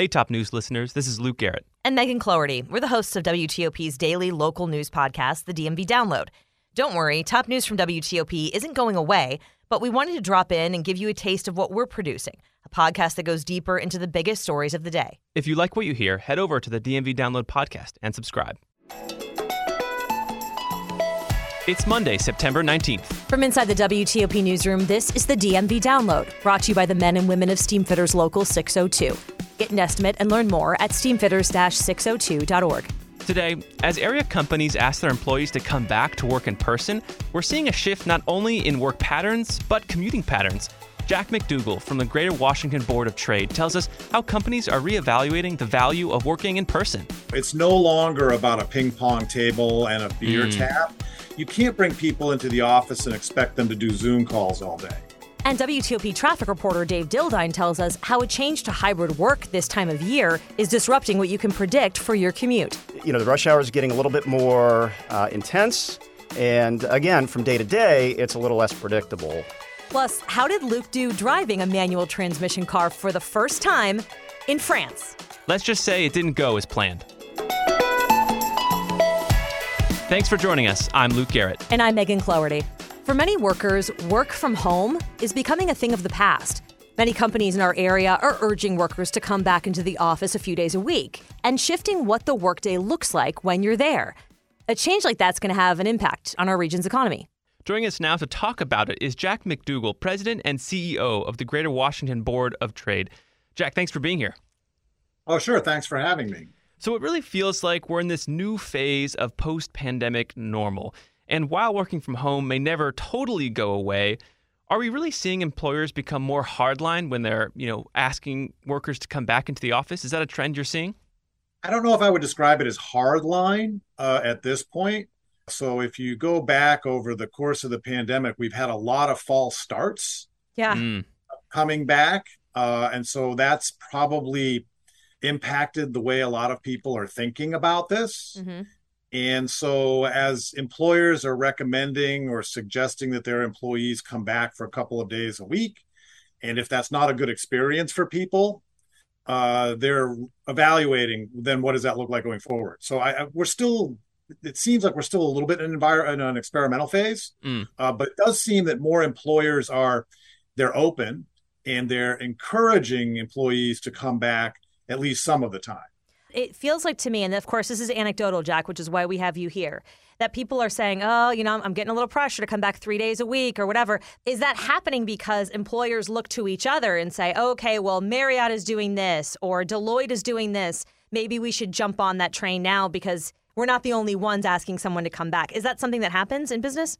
Hey, top news listeners, this is Luke Garrett. And Megan Cloherty. We're the hosts of WTOP's daily local news podcast, the DMV Download. Don't worry, top news from WTOP isn't going away, but we wanted to drop in and give you a taste of what we're producing a podcast that goes deeper into the biggest stories of the day. If you like what you hear, head over to the DMV Download podcast and subscribe. It's Monday, September 19th. From inside the WTOP newsroom, this is the DMV Download, brought to you by the men and women of Steamfitters Local 602. Get an estimate and learn more at steamfitters-602.org. Today, as area companies ask their employees to come back to work in person, we're seeing a shift not only in work patterns, but commuting patterns. Jack McDougle from the Greater Washington Board of Trade tells us how companies are reevaluating the value of working in person. It's no longer about a ping pong table and a beer mm. tap. You can't bring people into the office and expect them to do Zoom calls all day. And WTOP traffic reporter Dave Dildine tells us how a change to hybrid work this time of year is disrupting what you can predict for your commute. You know, the rush hour is getting a little bit more uh, intense. And again, from day to day, it's a little less predictable. Plus, how did Luke do driving a manual transmission car for the first time in France? Let's just say it didn't go as planned. Thanks for joining us. I'm Luke Garrett. And I'm Megan Cloherty. For many workers, work from home is becoming a thing of the past. Many companies in our area are urging workers to come back into the office a few days a week and shifting what the workday looks like when you're there. A change like that's going to have an impact on our region's economy. Joining us now to talk about it is Jack McDougle, President and CEO of the Greater Washington Board of Trade. Jack, thanks for being here. Oh, sure. Thanks for having me. So it really feels like we're in this new phase of post pandemic normal. And while working from home may never totally go away, are we really seeing employers become more hardline when they're, you know, asking workers to come back into the office? Is that a trend you're seeing? I don't know if I would describe it as hardline uh, at this point. So if you go back over the course of the pandemic, we've had a lot of false starts. Yeah. Mm. Coming back. Uh, and so that's probably impacted the way a lot of people are thinking about this. Mm-hmm. And so, as employers are recommending or suggesting that their employees come back for a couple of days a week, and if that's not a good experience for people, uh, they're evaluating then what does that look like going forward. So, I, I, we're still, it seems like we're still a little bit in, envir- in an experimental phase, mm. uh, but it does seem that more employers are they're open and they're encouraging employees to come back at least some of the time it feels like to me, and of course, this is anecdotal, Jack, which is why we have you here, that people are saying, oh, you know, I'm getting a little pressure to come back three days a week or whatever. Is that happening because employers look to each other and say, okay, well, Marriott is doing this or Deloitte is doing this. Maybe we should jump on that train now because we're not the only ones asking someone to come back. Is that something that happens in business?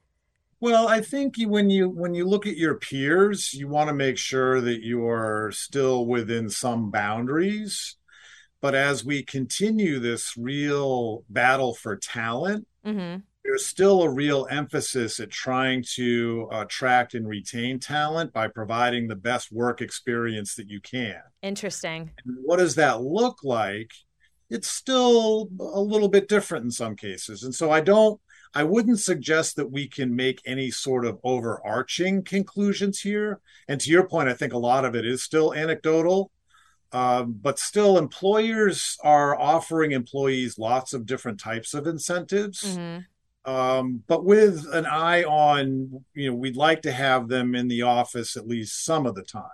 Well, I think when you when you look at your peers, you want to make sure that you are still within some boundaries but as we continue this real battle for talent, mm-hmm. there's still a real emphasis at trying to attract and retain talent by providing the best work experience that you can. Interesting. And what does that look like? It's still a little bit different in some cases. And so I don't I wouldn't suggest that we can make any sort of overarching conclusions here. And to your point, I think a lot of it is still anecdotal. Um, but still, employers are offering employees lots of different types of incentives. Mm-hmm. Um, but with an eye on, you know, we'd like to have them in the office at least some of the time.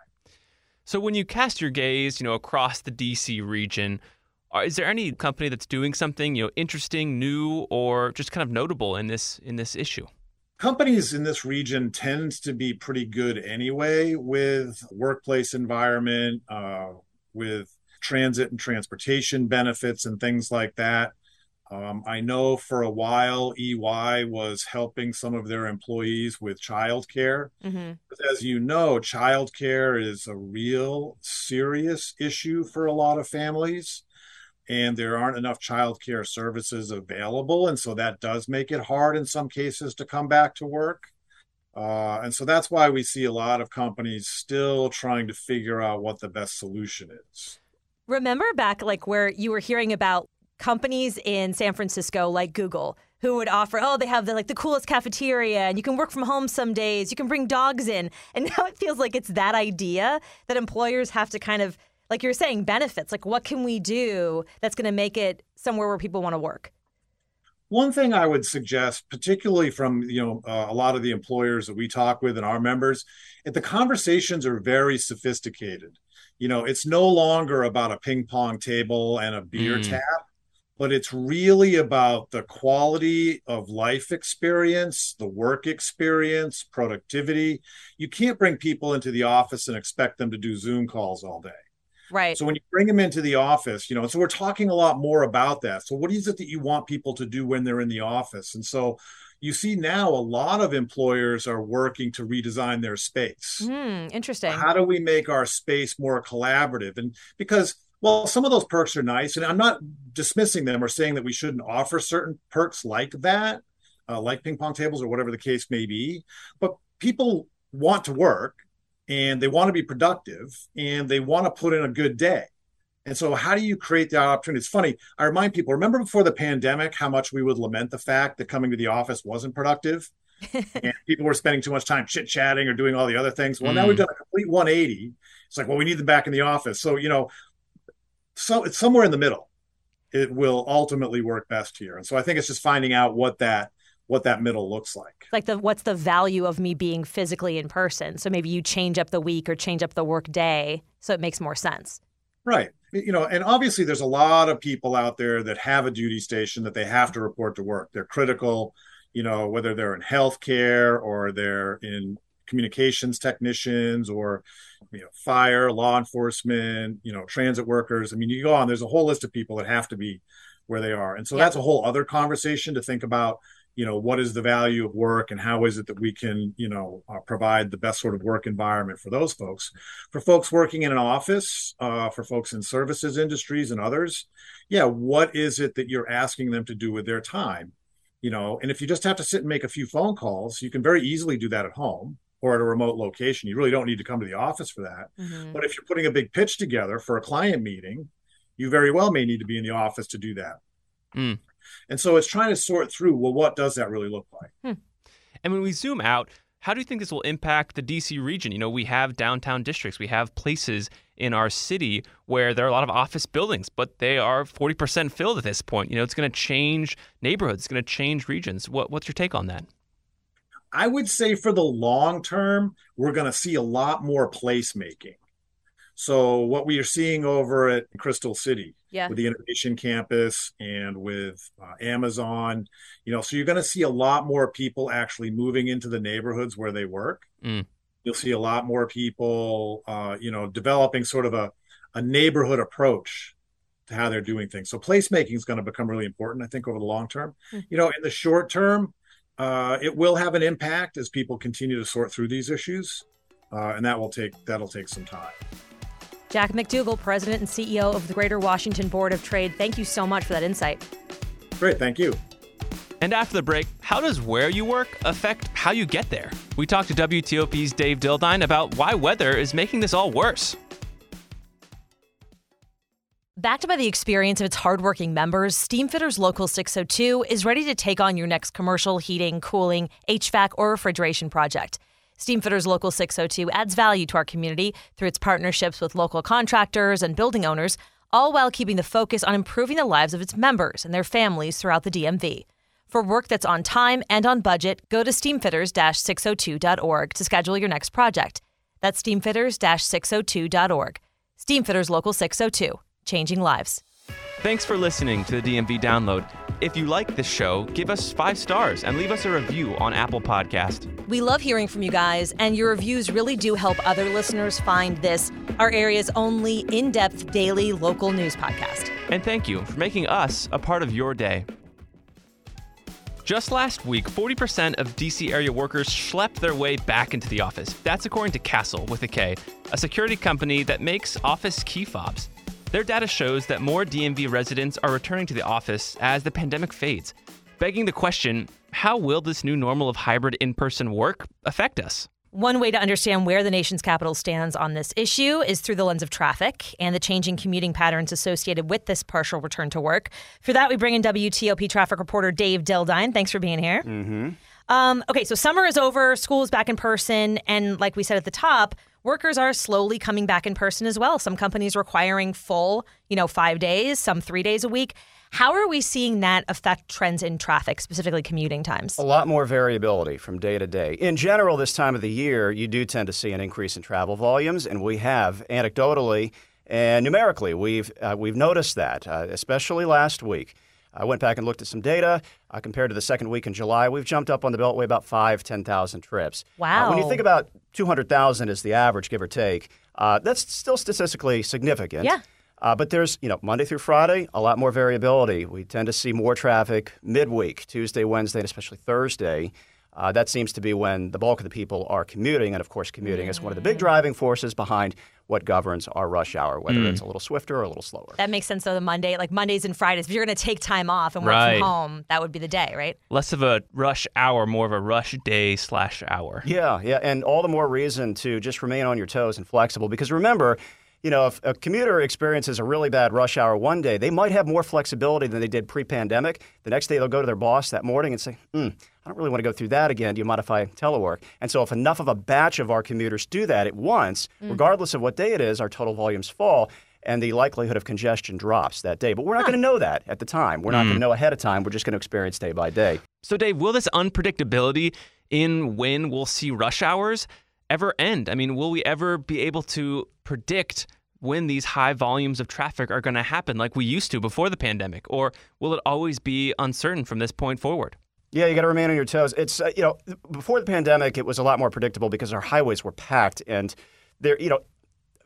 So when you cast your gaze, you know, across the DC region, is there any company that's doing something, you know, interesting, new, or just kind of notable in this in this issue? companies in this region tend to be pretty good anyway with workplace environment uh, with transit and transportation benefits and things like that. Um, I know for a while EY was helping some of their employees with childcare. Mm-hmm. As you know, childcare is a real serious issue for a lot of families, and there aren't enough childcare services available. And so that does make it hard in some cases to come back to work. Uh, and so that's why we see a lot of companies still trying to figure out what the best solution is. Remember back like where you were hearing about companies in San Francisco like Google who would offer, oh, they have the like the coolest cafeteria and you can work from home some days, you can bring dogs in. And now it feels like it's that idea that employers have to kind of like you're saying, benefits. Like, what can we do that's going to make it somewhere where people want to work? One thing I would suggest, particularly from you know uh, a lot of the employers that we talk with and our members, if the conversations are very sophisticated. You know, it's no longer about a ping pong table and a beer mm. tap, but it's really about the quality of life experience, the work experience, productivity. You can't bring people into the office and expect them to do Zoom calls all day. Right. So when you bring them into the office, you know, so we're talking a lot more about that. So what is it that you want people to do when they're in the office? And so you see now a lot of employers are working to redesign their space. Mm, interesting. How do we make our space more collaborative? And because well, some of those perks are nice, and I'm not dismissing them or saying that we shouldn't offer certain perks like that, uh, like ping pong tables or whatever the case may be. But people want to work, and they want to be productive and they want to put in a good day. And so, how do you create the opportunity? It's funny. I remind people remember before the pandemic how much we would lament the fact that coming to the office wasn't productive and people were spending too much time chit chatting or doing all the other things. Well, mm. now we've done a complete 180. It's like, well, we need them back in the office. So, you know, so it's somewhere in the middle. It will ultimately work best here. And so, I think it's just finding out what that what that middle looks like. Like the what's the value of me being physically in person? So maybe you change up the week or change up the work day so it makes more sense. Right. You know, and obviously there's a lot of people out there that have a duty station that they have to report to work. They're critical, you know, whether they're in healthcare or they're in communications technicians or you know fire law enforcement you know transit workers i mean you go on there's a whole list of people that have to be where they are and so that's a whole other conversation to think about you know what is the value of work and how is it that we can you know uh, provide the best sort of work environment for those folks. For folks working in an office uh, for folks in services industries and others yeah what is it that you're asking them to do with their time? You know and if you just have to sit and make a few phone calls you can very easily do that at home or at a remote location. You really don't need to come to the office for that. Mm-hmm. but if you're putting a big pitch together for a client meeting you very well may need to be in the office to do that. Mm. And so it's trying to sort through well, what does that really look like? Hmm. And when we zoom out, how do you think this will impact the DC region? You know, we have downtown districts, we have places in our city where there are a lot of office buildings, but they are 40% filled at this point. You know, it's going to change neighborhoods, it's going to change regions. What, what's your take on that? I would say for the long term, we're going to see a lot more placemaking. So what we are seeing over at Crystal City yeah. with the Innovation Campus and with uh, Amazon, you know, so you're going to see a lot more people actually moving into the neighborhoods where they work. Mm. You'll see a lot more people, uh, you know, developing sort of a, a neighborhood approach to how they're doing things. So placemaking is going to become really important, I think, over the long term. Mm. You know, in the short term, uh, it will have an impact as people continue to sort through these issues, uh, and that will take that'll take some time. Jack McDougle, President and CEO of the Greater Washington Board of Trade, thank you so much for that insight. Great, thank you. And after the break, how does where you work affect how you get there? We talked to WTOP's Dave Dildine about why weather is making this all worse. Backed by the experience of its hardworking members, Steamfitters Local 602 is ready to take on your next commercial heating, cooling, HVAC, or refrigeration project. Steamfitters Local 602 adds value to our community through its partnerships with local contractors and building owners, all while keeping the focus on improving the lives of its members and their families throughout the DMV. For work that's on time and on budget, go to steamfitters-602.org to schedule your next project. That's steamfitters-602.org. Steamfitters Local 602, changing lives. Thanks for listening to the DMV Download. If you like this show, give us five stars and leave us a review on Apple Podcast. We love hearing from you guys, and your reviews really do help other listeners find this, our area's only in-depth daily local news podcast. And thank you for making us a part of your day. Just last week, 40% of DC area workers schlepped their way back into the office. That's according to Castle with a K, a security company that makes office key fobs. Their data shows that more DMV residents are returning to the office as the pandemic fades, begging the question how will this new normal of hybrid in person work affect us? One way to understand where the nation's capital stands on this issue is through the lens of traffic and the changing commuting patterns associated with this partial return to work. For that, we bring in WTOP traffic reporter Dave Dildine. Thanks for being here. Mm-hmm. Um, okay, so summer is over, school is back in person, and like we said at the top, workers are slowly coming back in person as well. Some companies requiring full, you know, five days, some three days a week. How are we seeing that affect trends in traffic, specifically commuting times? A lot more variability from day to day. In general, this time of the year, you do tend to see an increase in travel volumes, and we have anecdotally and numerically, we've uh, we've noticed that, uh, especially last week. I went back and looked at some data uh, compared to the second week in July. We've jumped up on the Beltway about five, 10,000 trips. Wow. Uh, when you think about 200,000 is the average, give or take, uh, that's still statistically significant. Yeah. Uh, but there's, you know, Monday through Friday, a lot more variability. We tend to see more traffic midweek, Tuesday, Wednesday, and especially Thursday. Uh, that seems to be when the bulk of the people are commuting. And of course, commuting is one of the big driving forces behind what governs our rush hour, whether hmm. it's a little swifter or a little slower. That makes sense. So the Monday, like Mondays and Fridays, if you're going to take time off and work Right. from home, that would be the day, right? Less of a rush hour, more of a rush day slash hour. Yeah, yeah, and all the more reason to just remain on your toes and flexible because remember, you know, if a commuter experiences a really bad rush hour one day, they might have more flexibility than they did pre-pandemic. The next day they'll go to their boss that morning and say, "Hmm, I don't really want to go through that again. Do you mind if I telework?" And so if enough of a batch of our commuters do that at once, regardless of what day it is, our total volumes fall. And the likelihood of congestion drops that day. But we're not going to know that at the time. We're not going to know ahead of time. We're just going to experience day by day. So, Dave, will this unpredictability in when we'll see rush hours ever end? I mean, will we ever be able to predict when these high volumes of traffic are going to happen like we used to before the pandemic? Or will it always be uncertain from this point forward? Yeah, you got to remain on your toes. It's uh, you know before the pandemic, it was a lot more predictable because our highways were packed, and there you know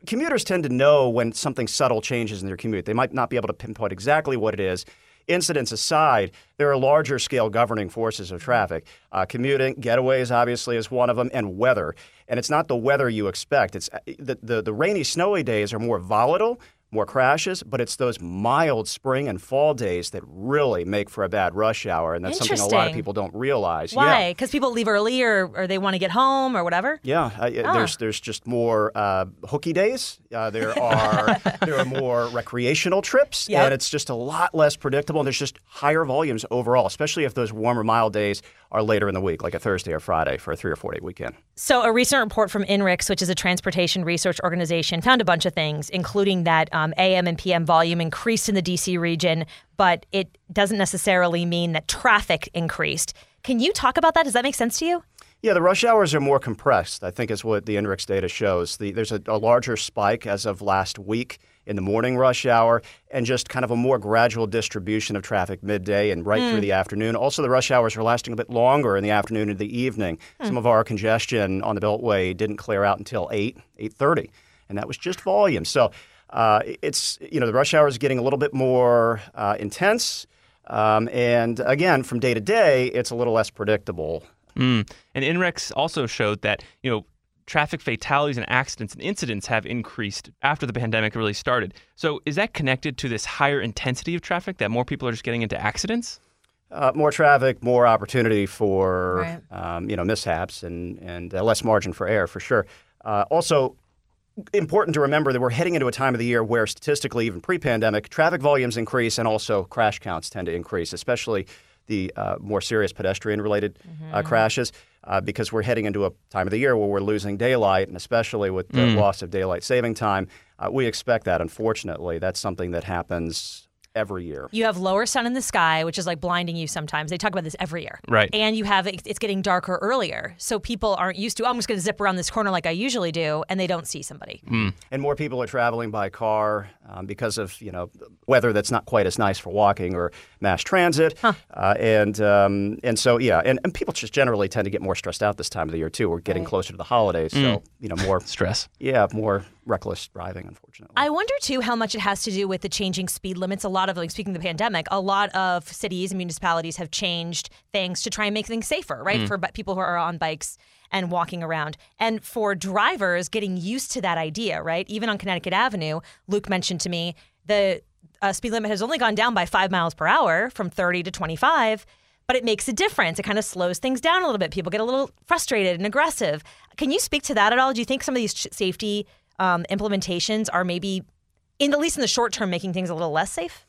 commuters tend to know when something subtle changes in their commute. They might not be able to pinpoint exactly what it is. Incidents aside, there are larger scale governing forces of traffic. Uh, commuting, getaways, obviously, is one of them, and weather. And it's not the weather you expect. It's uh, the, the, the rainy, snowy days are more volatile, more crashes, but it's those mild spring and fall days that really make for a bad rush hour. And that's something a lot of people don't realize. Yeah. Why? Because people leave early or, or they want to get home or whatever? Yeah, uh, Ah. there's there's just more uh, hooky days. Uh, there are there are more recreational trips, Yep. and it's just a lot less predictable. And there's just higher volumes overall, especially if those warmer, mild days are later in the week, like a Thursday or Friday for a three or four day weekend. So, a recent report from INRIX, which is a transportation research organization, found a bunch of things, including that um, Um, AM and PM volume increased in the DC region, but it doesn't necessarily mean that traffic increased. Can you talk about that? Does that make sense to you? Yeah, the rush hours are more compressed. I think is what the INRIX data shows. The, there's a, a larger spike as of last week in the morning rush hour, and just kind of a more gradual distribution of traffic midday and right through mm. the afternoon. Also, the rush hours are lasting a bit longer in the afternoon and the evening. Hmm. Some of our congestion on the Beltway didn't clear out until eight, eight thirty, and that was just volume. So. Uh, it's you know the rush hour is getting a little bit more uh, intense, um, and again from day to day it's a little less predictable. Mm. And INRIX also showed that, you know, traffic fatalities and accidents and incidents have increased after the pandemic really started. So is that connected to this higher intensity of traffic that more people are just getting into accidents? Uh, more traffic, more opportunity for Right. um, you know mishaps, and and uh, less margin for error for sure. Uh, also, important to remember that we're heading into a time of the year where statistically, even pre-pandemic, traffic volumes increase and also crash counts tend to increase, especially the uh, more serious pedestrian-related uh, crashes, uh, because we're heading into a time of the year where we're losing daylight, and especially with the loss of daylight saving time, uh, we expect that. Unfortunately, that's something that happens every year. You have lower sun in the sky, which is like blinding you sometimes. They talk about this every year. Right. And you have it's getting darker earlier. So people aren't used to, "Oh, I'm just going to zip around this corner like I usually do, and they don't see somebody. and more people are traveling by car um, because of you know weather that's not quite as nice for walking or mass transit, uh, and um, and so yeah, and, and people just generally tend to get more stressed out this time of the year too. We're getting closer to the holidays, so you know more Stress. yeah more reckless driving, unfortunately. I wonder too how much it has to do with the changing speed limits. A lot of, like speaking of the pandemic, a lot of cities and municipalities have changed things to try and make things safer, right, for bi- people who are on bikes and walking around, and for drivers getting used to that idea, right? Even on Connecticut Avenue, Luke mentioned to me the uh, speed limit has only gone down by five miles per hour from 30 to 25. But it makes a difference. It kind of slows things down a little bit. People get a little frustrated and aggressive. Can you speak to that at all? Do you think some of these ch- safety um, implementations are maybe, in at least in the short term, making things a little less safe?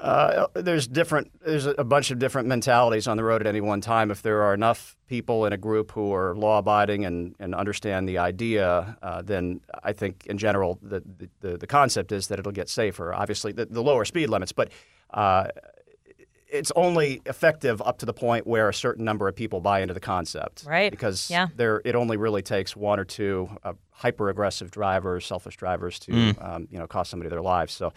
Uh, there's different. There's a bunch of different mentalities on the road at any one time. If there are enough people in a group who are law-abiding and, and understand the idea, uh, then I think in general the, the the concept is that it'll get safer. Obviously, the, the lower speed limits, but uh, it's only effective up to the point where a certain number of people buy into the concept. Right. Because Yeah. there, it only really takes one or two uh, hyper-aggressive drivers, selfish drivers, to Mm. um, you know cost somebody their lives. So,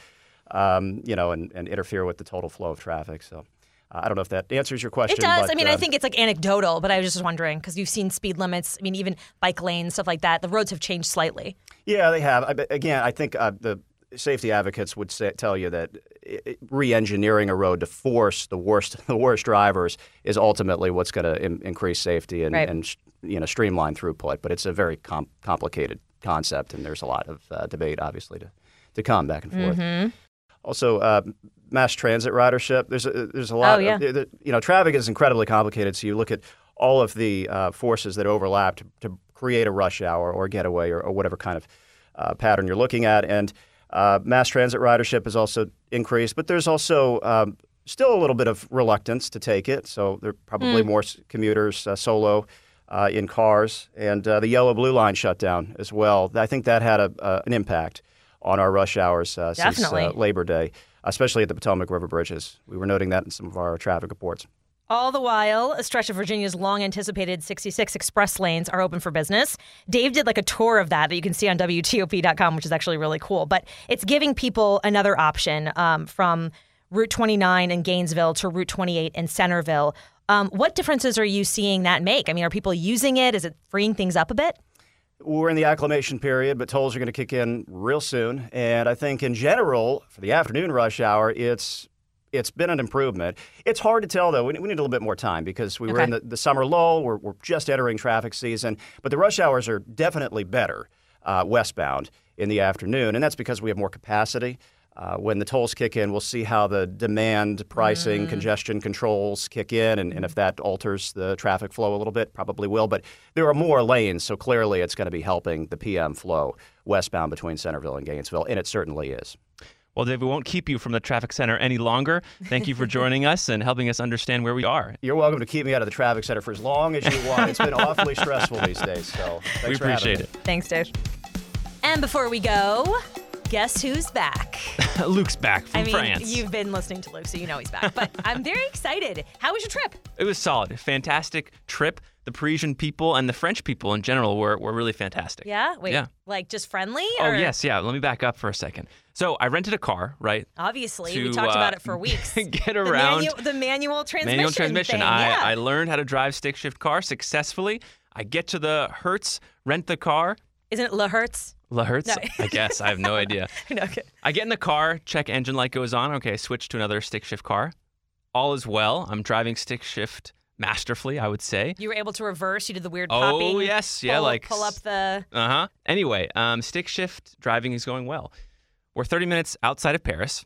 um, you know, and, and interfere with the total flow of traffic. So, uh, I don't know if that answers your question. It does. but, I mean, I uh, think it's like anecdotal, but I was just wondering because you've seen speed limits. I mean, even bike lanes, stuff like that. The roads have changed slightly. Yeah, they have. I, again, I think uh, the safety advocates would say, tell you that re-engineering a road to force the worst the worst drivers is ultimately what's going to Im- increase safety and, Right. and you know streamline throughput. But it's a very com- complicated concept, and there's a lot of uh, debate, obviously, to to come back and forth. Mm-hmm. Also, uh, mass transit ridership. There's a, there's a lot. Oh, yeah. of, you know, traffic is incredibly complicated. So you look at all of the uh, forces that overlap to, to create a rush hour or getaway or, or whatever kind of uh, pattern you're looking at. And uh, mass transit ridership has also increased, but there's also um, still a little bit of reluctance to take it. So there are probably more commuters uh, solo. Uh, in cars and uh, the yellow blue line shut down as well. I think that had a, uh, an impact on our rush hours uh, since uh, Labor Day, especially at the Potomac River bridges. We were noting that in some of our traffic reports. All the while, a stretch of Virginia's long anticipated 66 express lanes are open for business. Dave did like a tour of that that you can see on WTOP.com, which is actually really cool. But it's giving people another option um, from Route 29 in Gainesville to Route 28 in Centreville. Um, what differences are you seeing that make? I mean, are people using it? Is it freeing things up a bit? We're in the acclimation period, but tolls are going to kick in real soon. And I think in general, for the afternoon rush hour, it's it's been an improvement. It's hard to tell though. We, we need a little bit more time because we were in the, the summer lull. We're, we're just entering traffic season, but the rush hours are definitely better uh, westbound in the afternoon, and that's because we have more capacity. Uh, when the tolls kick in, we'll see how the demand, pricing, congestion controls kick in, and, and if that alters the traffic flow a little bit, probably will. But there are more lanes, so clearly it's going to be helping the PM flow westbound between Centreville and Gainesville, and it certainly is. Well, Dave, we won't keep you from the traffic center any longer. Thank you for joining us and helping us understand where we are. You're welcome to keep me out of the traffic center for as long as you want. It's been awfully stressful these days, so thanks we for having appreciate me. it. Thanks, Dave. And before we go, guess who's back? Luke's back from I mean, France. you've been listening to Luke, so you know he's back. But I'm very excited. How was your trip? It was solid. Fantastic trip. The Parisian people and the French people in general were, were really fantastic. Yeah. Wait. Yeah. Like just friendly? Oh, yes. Yeah. Let me back up for a second. So I rented a car, right? Obviously, we talked uh, about it for weeks. get The, around manu- the manual transmission. manual transmission. Thing. I, yeah. I learned how to drive stick shift car successfully. I get to the Hertz, rent the car. Isn't it La Hertz? La Hertz? No. I guess. I have no idea. no, okay. I get in the car, check engine light goes on. Okay, switch to another stick shift car. All is well. I'm driving stick shift masterfully, I would say. You were able to reverse. You did the weird copy. Oh, popping. yes. Yeah, pull, like pull up the. Uh huh. Anyway, um, stick shift driving is going well. We're 30 minutes outside of Paris,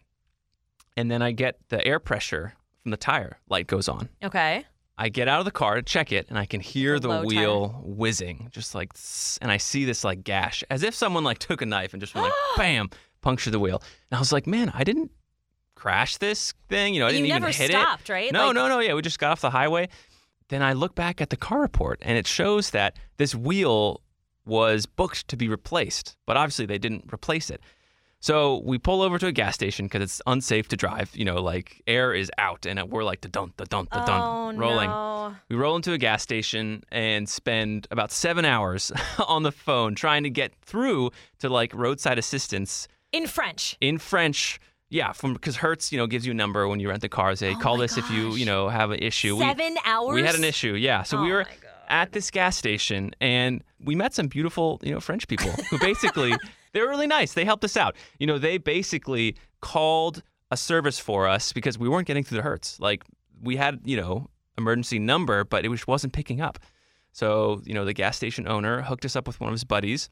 and then I get the air pressure from the tire light goes on. Okay. I get out of the car to check it, and I can hear a the low tire. wheel whizzing, just like, and I see this like gash, as if someone like took a knife and just went like, bam, punctured the wheel. And I was like, man, I didn't crash this thing. You know, I didn't even never hit stopped, it. right? No, Like- no, no. Yeah, we just got off the highway. Then I look back at the car report, and it shows that this wheel was booked to be replaced, but obviously they didn't replace it. So we pull over to a gas station because it's unsafe to drive. You know, like air is out, and we're like the dun the dun the oh, dun rolling. No. We roll into a gas station and spend about seven hours on the phone trying to get through to like roadside assistance In French. in French. Yeah, from because Hertz, you know, gives you a number when you rent the car. Say, Oh call this if you, you know, have an issue. Seven we, hours. We had an issue. Yeah, so we Oh were at this gas station and we met some beautiful, you know, French people who basically they were really nice. They helped us out. You know, they basically called a service for us because we weren't getting through the Hertz. Like we had, you know, emergency number, but it was, wasn't picking up. So, you know, the gas station owner hooked us up with one of his buddies.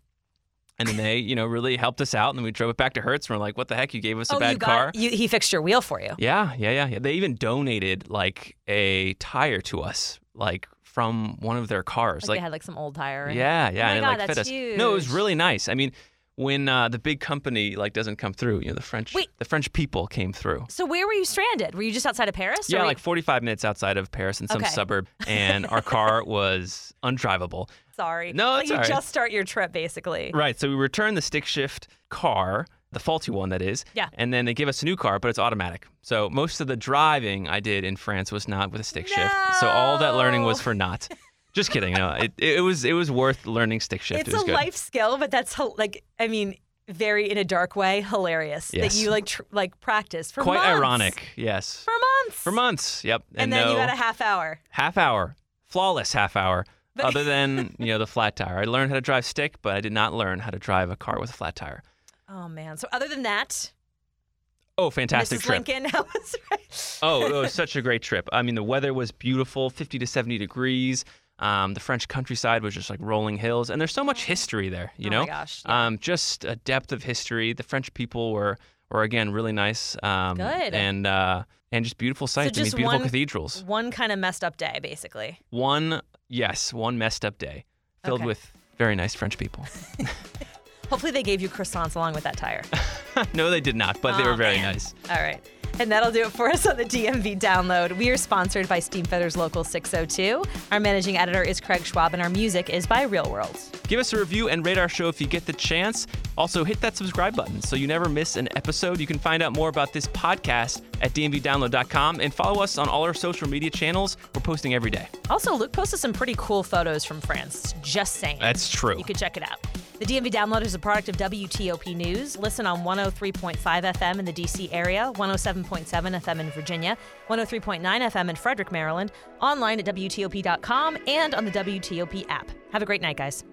And then they, you know, really helped us out. And then we drove it back to Hertz. And we're like, what the heck? You gave us a oh, bad you car. got. You, he fixed your wheel for you. Yeah, yeah, yeah, yeah. They even donated like a tire to us, like from one of their cars. Like, they had like some old tire. yeah, yeah, Oh my and it God, like fit that's us. No, it was really nice. I mean, when uh, the big company like doesn't come through. You know, the French Wait. the French people came through. So where were you stranded? Were you just outside of Paris? Yeah, were you- like 45 minutes outside of Paris in some Okay. suburb, and our car was undrivable. sorry. No, like it's you right. just start your trip basically. Right. So we returned the stick shift car, the faulty one that is. Yeah. And then they give us a new car, but it's automatic. So most of the driving I did in France was not with a stick shift. So all that learning was for naught. Just kidding. No, it, it was it was worth learning stick shift. It's it a good. life skill, but that's like I mean, very in a dark way, hilarious Yes. that you like tr- like practice for months Quite months. ironic. Yes. for months. For months. Yep. and, then you no- got a half hour. half hour, flawless half hour. But- Other than you know the flat tire, I learned how to drive stick, but I did not learn how to drive a car with a flat tire. Oh man. So other than that, Oh, fantastic Mrs. trip! Lincoln, how was it? Oh, it was such a great trip. I mean, the weather was beautiful, 50 to 70 degrees. Um, the French countryside was just like rolling hills, and there's so much history there. You oh know, my gosh. yeah. um, just a depth of history. The French people were were again really nice. Um, Good. And uh, and just beautiful sights. I mean, just beautiful one- cathedrals. One kind of messed up day, basically. One, yes, one messed up day filled Okay. with very nice French people. Hopefully, they gave you croissants along with that tire. no, they did not, but they were very man. nice. All right. And that'll do it for us on the DMV download. We are sponsored by Steamfitters Local 602. Our managing editor is Craig Schwab, and our music is by Real World. Give us a review and rate our show if you get the chance. Also, hit that subscribe button so you never miss an episode. You can find out more about this podcast at dmvdownload.com and follow us on all our social media channels. We're posting every day. Also, Luke posted some pretty cool photos from France. Just saying. That's true. You could check it out. The DMV Download is a product of WTOP News. Listen on 103.5 FM in the DC area, 107.7 FM in Virginia, 103.9 FM in Frederick, Maryland, online at WTOP.com, and on the WTOP app. Have a great night, guys.